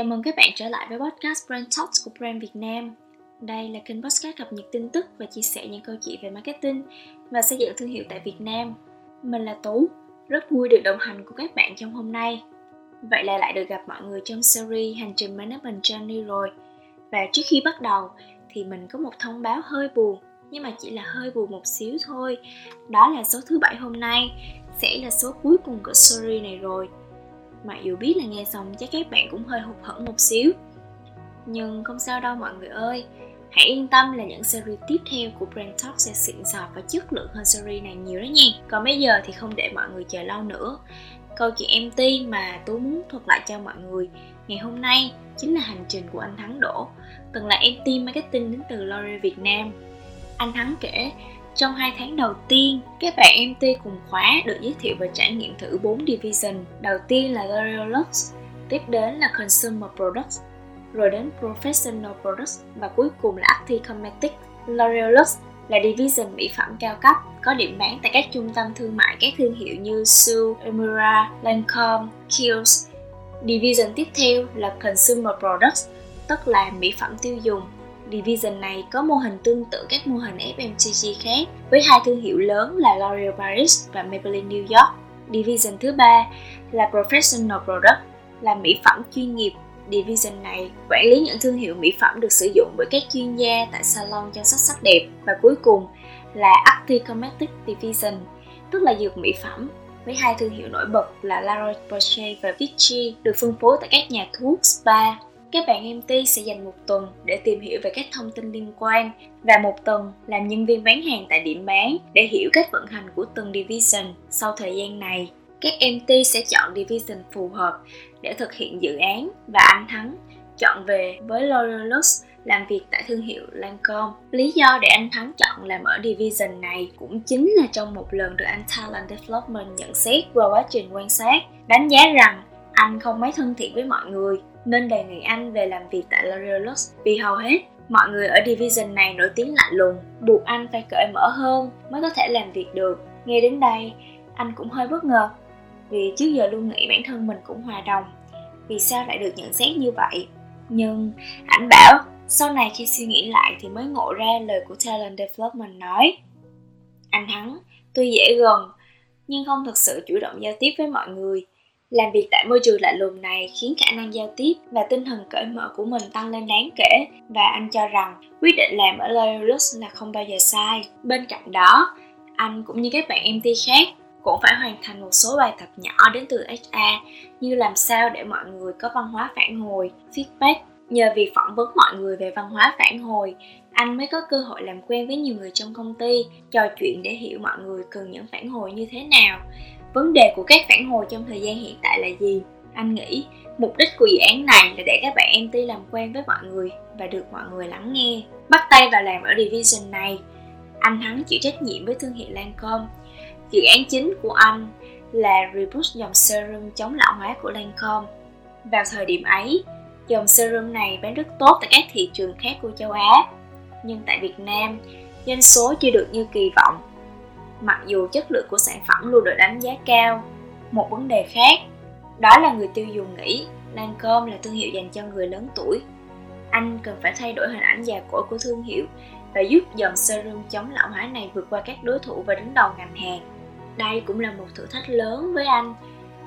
Chào mừng các bạn trở lại với podcast Brand Talks của Brand Việt Nam. Đây là kênh podcast cập nhật tin tức và chia sẻ những câu chuyện về marketing và xây dựng thương hiệu tại Việt Nam. Mình là Tú, rất vui được đồng hành cùng các bạn trong hôm nay. Vậy là lại được gặp mọi người trong series Hành trình Management Journey rồi. Và trước khi bắt đầu thì mình có một thông báo hơi buồn nhưng mà chỉ là hơi buồn một xíu thôi. Đó là số thứ bảy hôm nay sẽ là số cuối cùng của series này rồi mặc dù biết là nghe xong chắc các bạn cũng hơi hụt hẫng một xíu. Nhưng không sao đâu mọi người ơi. Hãy yên tâm là những series tiếp theo của Brand Talk sẽ xịn sò và chất lượng hơn series này nhiều đó nha. Còn bây giờ thì không để mọi người chờ lâu nữa. Câu chuyện MT mà tú muốn thuật lại cho mọi người ngày hôm nay chính là hành trình của anh Thắng Đỗ, từng là MT marketing đến từ L'Oreal Việt Nam. Anh Thắng kể trong 2 tháng đầu tiên, các bạn MT cùng khóa được giới thiệu và trải nghiệm thử 4 division. Đầu tiên là L'Oreal Lux, tiếp đến là Consumer Products, rồi đến Professional Products và cuối cùng là Acti Cosmetics. L'Oreal Lux là division mỹ phẩm cao cấp có điểm bán tại các trung tâm thương mại các thương hiệu như Su, Emira, Lancome, Kiehl's. Division tiếp theo là Consumer Products, tức là mỹ phẩm tiêu dùng Division này có mô hình tương tự các mô hình FMCG khác với hai thương hiệu lớn là L'Oreal Paris và Maybelline New York. Division thứ ba là Professional Product, là mỹ phẩm chuyên nghiệp. Division này quản lý những thương hiệu mỹ phẩm được sử dụng bởi các chuyên gia tại salon chăm sóc sắc đẹp và cuối cùng là Acti Cosmetic Division, tức là dược mỹ phẩm với hai thương hiệu nổi bật là La Roche-Posay và Vichy được phân phối tại các nhà thuốc, spa, các bạn MT sẽ dành một tuần để tìm hiểu về các thông tin liên quan và một tuần làm nhân viên bán hàng tại điểm bán để hiểu cách vận hành của từng division. Sau thời gian này, các MT sẽ chọn division phù hợp để thực hiện dự án và anh Thắng chọn về với L'Oreal làm việc tại thương hiệu Lancome. Lý do để anh Thắng chọn làm ở division này cũng chính là trong một lần được anh Talent Development nhận xét qua quá trình quan sát, đánh giá rằng anh không mấy thân thiện với mọi người nên đề nghị anh về làm việc tại L'Oreal vì hầu hết mọi người ở division này nổi tiếng lạnh lùng, buộc anh phải cởi mở hơn mới có thể làm việc được. Nghe đến đây, anh cũng hơi bất ngờ vì trước giờ luôn nghĩ bản thân mình cũng hòa đồng. Vì sao lại được nhận xét như vậy? Nhưng anh bảo sau này khi suy nghĩ lại thì mới ngộ ra lời của Talent Development nói Anh Thắng, tuy dễ gần nhưng không thực sự chủ động giao tiếp với mọi người làm việc tại môi trường lạ lùng này khiến khả năng giao tiếp và tinh thần cởi mở của mình tăng lên đáng kể và anh cho rằng quyết định làm ở Loyalist là không bao giờ sai. Bên cạnh đó, anh cũng như các bạn MT khác cũng phải hoàn thành một số bài tập nhỏ đến từ HR như làm sao để mọi người có văn hóa phản hồi, feedback. Nhờ việc phỏng vấn mọi người về văn hóa phản hồi, anh mới có cơ hội làm quen với nhiều người trong công ty, trò chuyện để hiểu mọi người cần những phản hồi như thế nào vấn đề của các phản hồi trong thời gian hiện tại là gì? Anh nghĩ mục đích của dự án này là để các bạn MT làm quen với mọi người và được mọi người lắng nghe, bắt tay vào làm ở division này. Anh Thắng chịu trách nhiệm với thương hiệu Lancome. Dự án chính của anh là reboot dòng serum chống lão hóa của Lancome. Vào thời điểm ấy, dòng serum này bán rất tốt tại các thị trường khác của châu Á. Nhưng tại Việt Nam, doanh số chưa được như kỳ vọng mặc dù chất lượng của sản phẩm luôn được đánh giá cao. Một vấn đề khác, đó là người tiêu dùng nghĩ Lancome là thương hiệu dành cho người lớn tuổi. Anh cần phải thay đổi hình ảnh già cỗi của thương hiệu và giúp dòng serum chống lão hóa này vượt qua các đối thủ và đứng đầu ngành hàng. Đây cũng là một thử thách lớn với anh,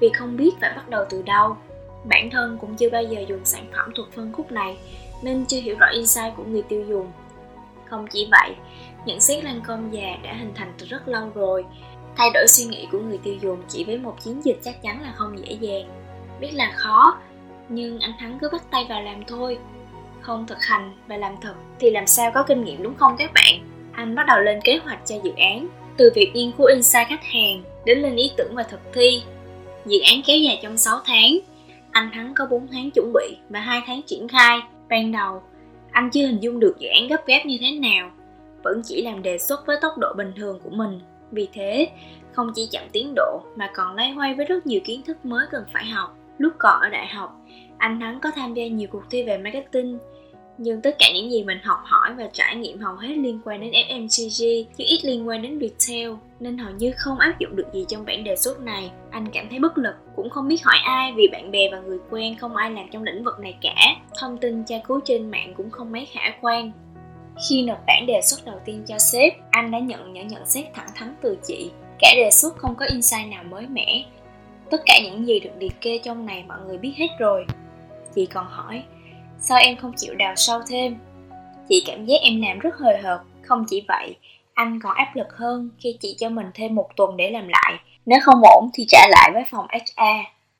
vì không biết phải bắt đầu từ đâu. Bản thân cũng chưa bao giờ dùng sản phẩm thuộc phân khúc này, nên chưa hiểu rõ insight của người tiêu dùng không chỉ vậy, nhận xét Lancome già đã hình thành từ rất lâu rồi. Thay đổi suy nghĩ của người tiêu dùng chỉ với một chiến dịch chắc chắn là không dễ dàng. Biết là khó, nhưng anh thắng cứ bắt tay vào làm thôi. Không thực hành và làm thật thì làm sao có kinh nghiệm đúng không các bạn? Anh bắt đầu lên kế hoạch cho dự án, từ việc nghiên cứu insight khách hàng đến lên ý tưởng và thực thi. Dự án kéo dài trong 6 tháng, anh thắng có 4 tháng chuẩn bị và 2 tháng triển khai. Ban đầu anh chưa hình dung được dự án gấp gáp như thế nào. Vẫn chỉ làm đề xuất với tốc độ bình thường của mình. Vì thế, không chỉ chậm tiến độ mà còn lay hoay với rất nhiều kiến thức mới cần phải học. Lúc còn ở đại học, anh thắng có tham gia nhiều cuộc thi về marketing nhưng tất cả những gì mình học hỏi và trải nghiệm hầu hết liên quan đến FMCG chứ ít liên quan đến retail nên hầu như không áp dụng được gì trong bản đề xuất này. Anh cảm thấy bất lực, cũng không biết hỏi ai vì bạn bè và người quen không ai làm trong lĩnh vực này cả. Thông tin tra cứu trên mạng cũng không mấy khả quan. Khi nộp bản đề xuất đầu tiên cho sếp, anh đã nhận những nhận xét thẳng thắn từ chị. Cả đề xuất không có insight nào mới mẻ. Tất cả những gì được liệt kê trong này mọi người biết hết rồi. Chị còn hỏi, sao em không chịu đào sâu thêm? Chị cảm giác em làm rất hời hợt. Không chỉ vậy, anh còn áp lực hơn khi chị cho mình thêm một tuần để làm lại. Nếu không ổn thì trả lại với phòng hr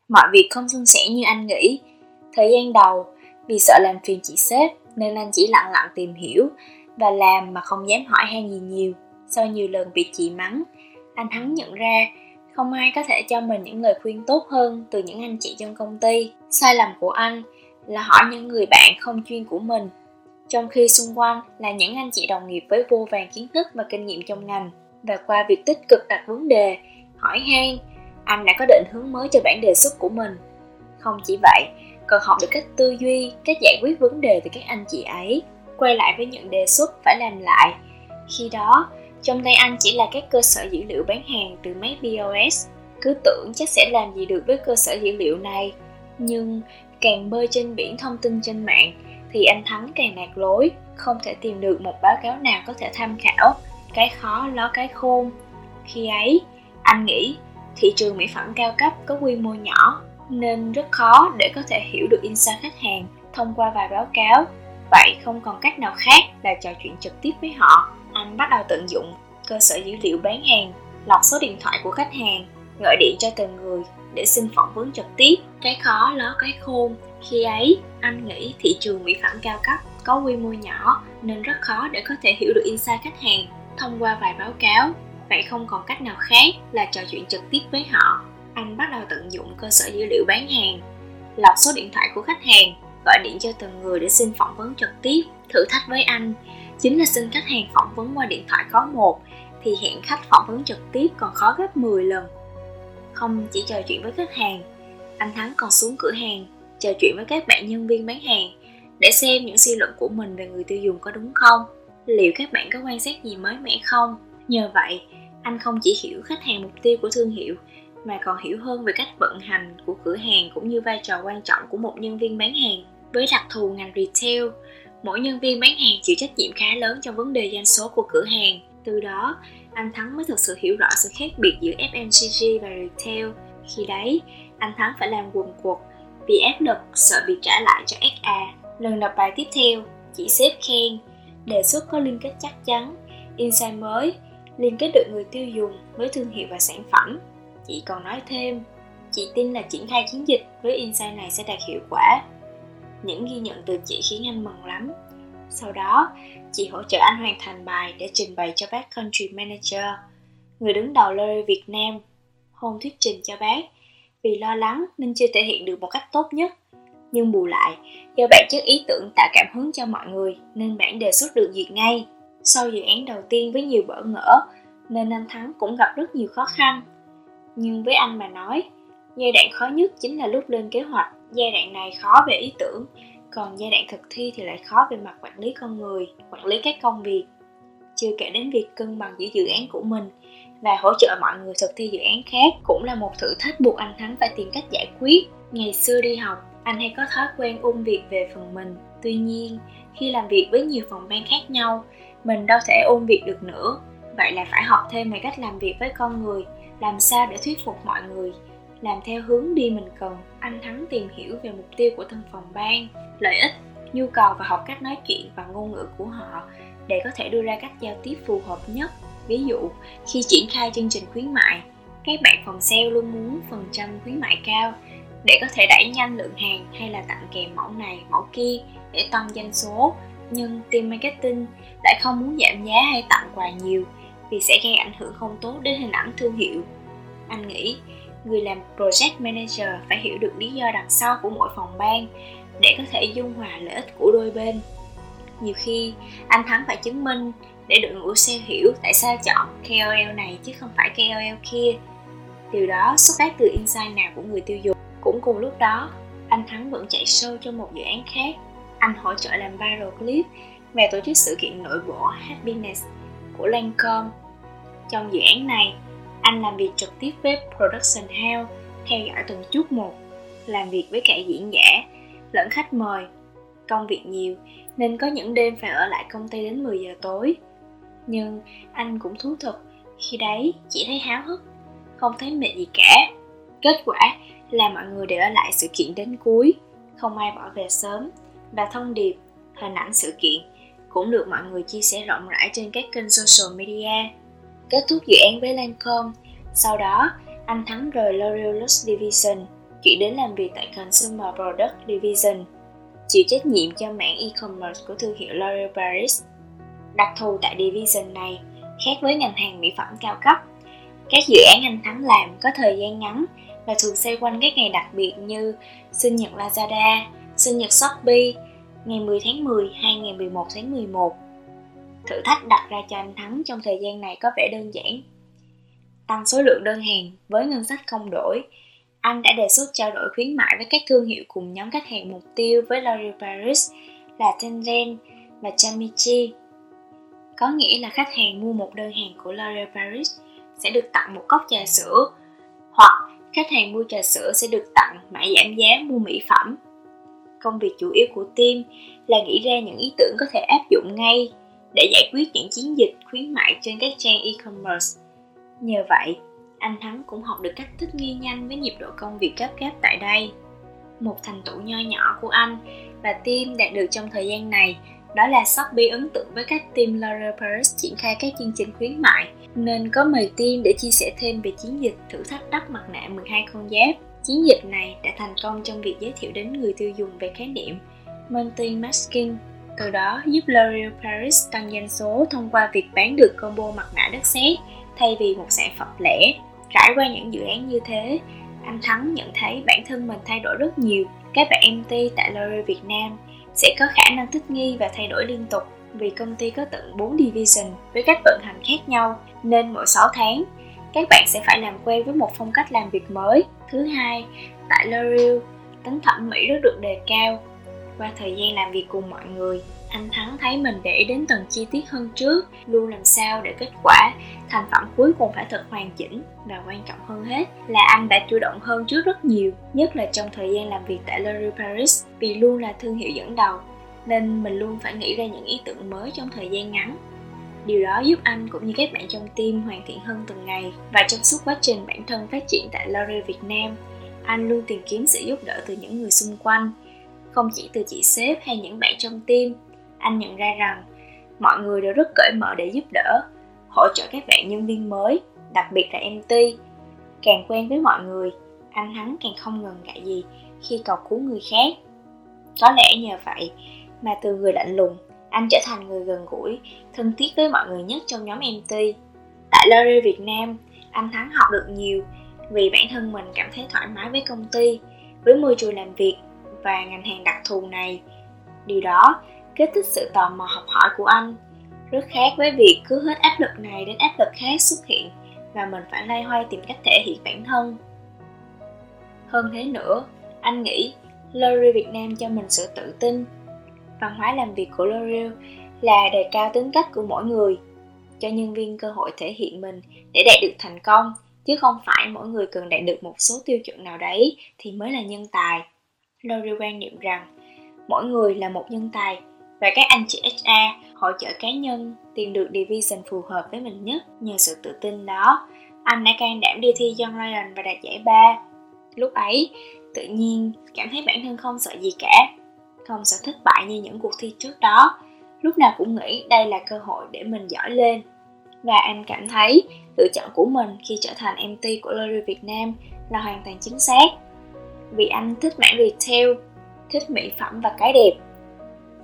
mọi việc không suôn sẻ như anh nghĩ. Thời gian đầu, vì sợ làm phiền chị sếp, nên anh chỉ lặng lặng tìm hiểu và làm mà không dám hỏi han gì nhiều. Sau nhiều lần bị chị mắng, anh thắng nhận ra không ai có thể cho mình những lời khuyên tốt hơn từ những anh chị trong công ty. Sai lầm của anh là hỏi những người bạn không chuyên của mình. Trong khi xung quanh là những anh chị đồng nghiệp với vô vàng kiến thức và kinh nghiệm trong ngành. Và qua việc tích cực đặt vấn đề, hỏi han, anh đã có định hướng mới cho bản đề xuất của mình. Không chỉ vậy, còn học được cách tư duy, cách giải quyết vấn đề từ các anh chị ấy, quay lại với những đề xuất phải làm lại. Khi đó, trong tay anh chỉ là các cơ sở dữ liệu bán hàng từ máy POS cứ tưởng chắc sẽ làm gì được với cơ sở dữ liệu này. Nhưng càng bơi trên biển thông tin trên mạng, thì anh thắng càng lạc lối, không thể tìm được một báo cáo nào có thể tham khảo. Cái khó ló cái khôn. Khi ấy, anh nghĩ thị trường mỹ phẩm cao cấp có quy mô nhỏ, nên rất khó để có thể hiểu được insight khách hàng thông qua vài báo cáo. Vậy không còn cách nào khác là trò chuyện trực tiếp với họ. Anh bắt đầu tận dụng cơ sở dữ liệu bán hàng, lọc số điện thoại của khách hàng, gọi điện cho từng người để xin phỏng vấn trực tiếp. Cái khó ló cái khôn, khi ấy, anh nghĩ thị trường mỹ phẩm cao cấp có quy mô nhỏ nên rất khó để có thể hiểu được insight khách hàng thông qua vài báo cáo. Vậy không còn cách nào khác là trò chuyện trực tiếp với họ. Anh bắt đầu tận dụng cơ sở dữ liệu bán hàng lọc số điện thoại của khách hàng, gọi điện cho từng người để xin phỏng vấn trực tiếp. Thử thách với anh, chính là xin khách hàng phỏng vấn qua điện thoại có một, thì hẹn khách phỏng vấn trực tiếp còn khó gấp 10 lần không chỉ trò chuyện với khách hàng. Anh thắng còn xuống cửa hàng, trò chuyện với các bạn nhân viên bán hàng, để xem những suy luận của mình về người tiêu dùng có đúng không, liệu các bạn có quan sát gì mới mẻ không. Nhờ vậy, anh không chỉ hiểu khách hàng mục tiêu của thương hiệu, mà còn hiểu hơn về cách vận hành của cửa hàng cũng như vai trò quan trọng của một nhân viên bán hàng. Với đặc thù ngành retail, mỗi nhân viên bán hàng chịu trách nhiệm khá lớn trong vấn đề doanh số của cửa hàng. Từ đó anh Thắng mới thực sự hiểu rõ sự khác biệt giữa FMCG và retail. Khi đấy, anh Thắng phải làm quần cuộc vì áp lực sợ bị trả lại cho SA. Lần đọc bài tiếp theo, chị xếp khen, đề xuất có liên kết chắc chắn, insight mới, liên kết được người tiêu dùng với thương hiệu và sản phẩm. Chị còn nói thêm, chị tin là triển khai chiến dịch với insight này sẽ đạt hiệu quả. Những ghi nhận từ chị khiến anh mừng lắm. Sau đó, chị hỗ trợ anh hoàn thành bài để trình bày cho bác Country Manager, người đứng đầu L'Oreal Việt Nam, hôm thuyết trình cho bác. Vì lo lắng nên chưa thể hiện được một cách tốt nhất. Nhưng bù lại, do bản chất ý tưởng tạo cảm hứng cho mọi người nên bản đề xuất được duyệt ngay. Sau dự án đầu tiên với nhiều bỡ ngỡ, nên anh Thắng cũng gặp rất nhiều khó khăn. Nhưng với anh mà nói, giai đoạn khó nhất chính là lúc lên kế hoạch. Giai đoạn này khó về ý tưởng, còn giai đoạn thực thi thì lại khó về mặt quản lý con người, quản lý các công việc. Chưa kể đến việc cân bằng giữa dự án của mình và hỗ trợ mọi người thực thi dự án khác cũng là một thử thách buộc anh thắng phải tìm cách giải quyết. Ngày xưa đi học, anh hay có thói quen ôm việc về phần mình. Tuy nhiên, khi làm việc với nhiều phòng ban khác nhau, mình đâu thể ôm việc được nữa. Vậy là phải học thêm về cách làm việc với con người, làm sao để thuyết phục mọi người làm theo hướng đi mình cần. Anh thắng tìm hiểu về mục tiêu của từng phòng ban, lợi ích, nhu cầu và học cách nói chuyện và ngôn ngữ của họ để có thể đưa ra cách giao tiếp phù hợp nhất. Ví dụ, khi triển khai chương trình khuyến mại, các bạn phòng sale luôn muốn phần trăm khuyến mại cao để có thể đẩy nhanh lượng hàng hay là tặng kèm mẫu này, mẫu kia để tăng doanh số. Nhưng team marketing lại không muốn giảm giá hay tặng quà nhiều vì sẽ gây ảnh hưởng không tốt đến hình ảnh thương hiệu. Anh nghĩ người làm project manager phải hiểu được lý do đằng sau của mỗi phòng ban để có thể dung hòa lợi ích của đôi bên. Nhiều khi anh thắng phải chứng minh để đội ngũ sale hiểu tại sao chọn KOL này chứ không phải KOL kia. Điều đó xuất phát từ insight nào của người tiêu dùng. Cũng cùng lúc đó anh thắng vẫn chạy sâu cho một dự án khác. Anh hỗ trợ làm viral clip và tổ chức sự kiện nội bộ Happiness của Lancome. Trong dự án này, anh làm việc trực tiếp với Production House, theo dõi từng chút một, làm việc với cả diễn giả, lẫn khách mời. Công việc nhiều nên có những đêm phải ở lại công ty đến 10 giờ tối. Nhưng anh cũng thú thực, khi đấy chỉ thấy háo hức, không thấy mệt gì cả. Kết quả là mọi người đều ở lại sự kiện đến cuối, không ai bỏ về sớm và thông điệp, hình ảnh sự kiện cũng được mọi người chia sẻ rộng rãi trên các kênh social media. Kết thúc dự án với Lancome, sau đó anh thắng rời L'Oreal Luxe Division, chuyển đến làm việc tại Consumer Product Division, chịu trách nhiệm cho mảng e-commerce của thương hiệu L'Oreal Paris. Đặc thù tại division này khác với ngành hàng mỹ phẩm cao cấp. Các dự án anh Thắng làm có thời gian ngắn và thường xoay quanh các ngày đặc biệt như sinh nhật Lazada, sinh nhật Shopee, ngày 10 tháng 10 hay ngày 11 tháng 11. Thử thách đặt ra cho anh Thắng trong thời gian này có vẻ đơn giản. Tăng số lượng đơn hàng với ngân sách không đổi, anh đã đề xuất trao đổi khuyến mại với các thương hiệu cùng nhóm khách hàng mục tiêu với l'oreal Paris là tendren và Chamichi. Có nghĩa là khách hàng mua một đơn hàng của l'oreal Paris sẽ được tặng một cốc trà sữa hoặc khách hàng mua trà sữa sẽ được tặng mã giảm giá mua mỹ phẩm công việc chủ yếu của team là nghĩ ra những ý tưởng có thể áp dụng ngay để giải quyết những chiến dịch khuyến mại trên các trang e-commerce. Nhờ vậy, anh Thắng cũng học được cách thích nghi nhanh với nhịp độ công việc gấp gáp tại đây. Một thành tựu nho nhỏ của anh và team đạt được trong thời gian này đó là Shopee ấn tượng với các team Laura Paris triển khai các chương trình khuyến mại nên có mời team để chia sẻ thêm về chiến dịch thử thách đắp mặt nạ 12 con giáp Chiến dịch này đã thành công trong việc giới thiệu đến người tiêu dùng về khái niệm multi-masking, từ đó giúp L'Oreal Paris tăng doanh số thông qua việc bán được combo mặt nạ đất sét thay vì một sản phẩm lẻ. Trải qua những dự án như thế, anh Thắng nhận thấy bản thân mình thay đổi rất nhiều. Các bạn MT tại L'Oreal Việt Nam sẽ có khả năng thích nghi và thay đổi liên tục vì công ty có tận 4 division với cách vận hành khác nhau nên mỗi 6 tháng các bạn sẽ phải làm quen với một phong cách làm việc mới thứ hai tại L'Oreal tính thẩm mỹ rất được đề cao qua thời gian làm việc cùng mọi người anh thắng thấy mình để đến từng chi tiết hơn trước luôn làm sao để kết quả thành phẩm cuối cùng phải thật hoàn chỉnh và quan trọng hơn hết là anh đã chủ động hơn trước rất nhiều nhất là trong thời gian làm việc tại L'Oreal Paris vì luôn là thương hiệu dẫn đầu nên mình luôn phải nghĩ ra những ý tưởng mới trong thời gian ngắn. Điều đó giúp anh cũng như các bạn trong team hoàn thiện hơn từng ngày và trong suốt quá trình bản thân phát triển tại L'Oreal Việt Nam, anh luôn tìm kiếm sự giúp đỡ từ những người xung quanh, không chỉ từ chị sếp hay những bạn trong team. Anh nhận ra rằng mọi người đều rất cởi mở để giúp đỡ, hỗ trợ các bạn nhân viên mới, đặc biệt là MT. Càng quen với mọi người, anh hắn càng không ngần ngại gì khi cầu cứu người khác. Có lẽ nhờ vậy mà từ người lạnh lùng anh trở thành người gần gũi, thân thiết với mọi người nhất trong nhóm MT. Tại lori Việt Nam, anh Thắng học được nhiều vì bản thân mình cảm thấy thoải mái với công ty, với môi trường làm việc và ngành hàng đặc thù này. Điều đó kích thích sự tò mò học hỏi của anh, rất khác với việc cứ hết áp lực này đến áp lực khác xuất hiện và mình phải lay hoay tìm cách thể hiện bản thân. Hơn thế nữa, anh nghĩ L'Oreal Việt Nam cho mình sự tự tin văn hóa làm việc của L'Oreal là đề cao tính cách của mỗi người, cho nhân viên cơ hội thể hiện mình để đạt được thành công, chứ không phải mỗi người cần đạt được một số tiêu chuẩn nào đấy thì mới là nhân tài. Lori quan niệm rằng mỗi người là một nhân tài và các anh chị HR hỗ trợ cá nhân tìm được division phù hợp với mình nhất nhờ sự tự tin đó. Anh đã can đảm đi thi John Ryan và đạt giải ba. Lúc ấy, tự nhiên cảm thấy bản thân không sợ gì cả không sợ thất bại như những cuộc thi trước đó lúc nào cũng nghĩ đây là cơ hội để mình giỏi lên và anh cảm thấy lựa chọn của mình khi trở thành MT của Lori Việt Nam là hoàn toàn chính xác vì anh thích mảng retail thích mỹ phẩm và cái đẹp.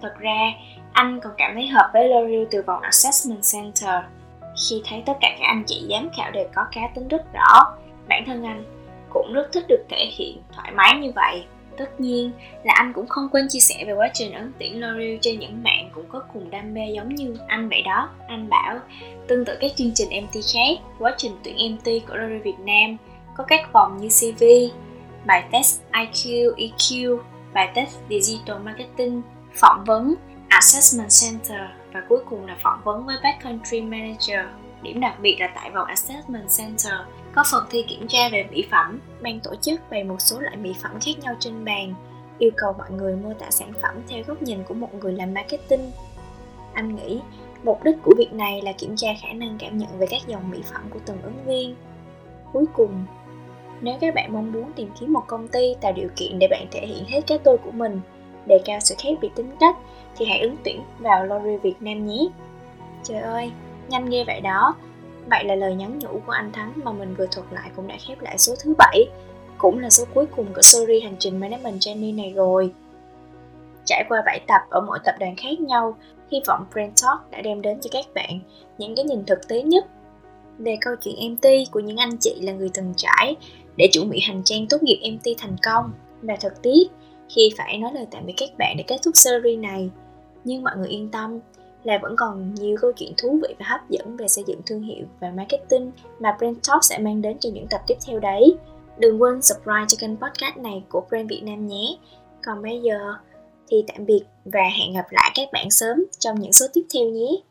Thật ra anh còn cảm thấy hợp với L'Oreal từ vòng Assessment Center. Khi thấy tất cả các anh chị giám khảo đều có cá tính rất rõ bản thân anh cũng rất thích được thể hiện thoải mái như vậy. Tất nhiên là anh cũng không quên chia sẻ về quá trình ấn tuyển L'Oreal cho những bạn cũng có cùng đam mê giống như anh vậy đó. Anh bảo, tương tự các chương trình MT khác, quá trình tuyển MT của L'Oreal Việt Nam có các vòng như CV, bài test IQ, EQ, bài test Digital Marketing, phỏng vấn Assessment Center và cuối cùng là phỏng vấn với Backcountry Manager. Điểm đặc biệt là tại vòng Assessment Center có phần thi kiểm tra về mỹ phẩm, ban tổ chức bày một số loại mỹ phẩm khác nhau trên bàn, yêu cầu mọi người mô tả sản phẩm theo góc nhìn của một người làm marketing. Anh nghĩ mục đích của việc này là kiểm tra khả năng cảm nhận về các dòng mỹ phẩm của từng ứng viên. Cuối cùng, nếu các bạn mong muốn tìm kiếm một công ty tạo điều kiện để bạn thể hiện hết cái tôi của mình, đề cao sự khác biệt tính cách, thì hãy ứng tuyển vào Lori Việt Nam nhé. Trời ơi, nhanh ghê vậy đó. Vậy là lời nhắn nhủ của anh Thắng mà mình vừa thuật lại cũng đã khép lại số thứ bảy cũng là số cuối cùng của series hành trình Management Journey này rồi. Trải qua 7 tập ở mỗi tập đoàn khác nhau, hy vọng Brand Talk đã đem đến cho các bạn những cái nhìn thực tế nhất về câu chuyện MT của những anh chị là người từng trải để chuẩn bị hành trang tốt nghiệp MT thành công. Và thật tiếc, khi phải nói lời tạm biệt các bạn để kết thúc series này. Nhưng mọi người yên tâm là vẫn còn nhiều câu chuyện thú vị và hấp dẫn về xây dựng thương hiệu và marketing mà Brand Talk sẽ mang đến cho những tập tiếp theo đấy. Đừng quên subscribe cho kênh podcast này của Brand Việt Nam nhé. Còn bây giờ thì tạm biệt và hẹn gặp lại các bạn sớm trong những số tiếp theo nhé.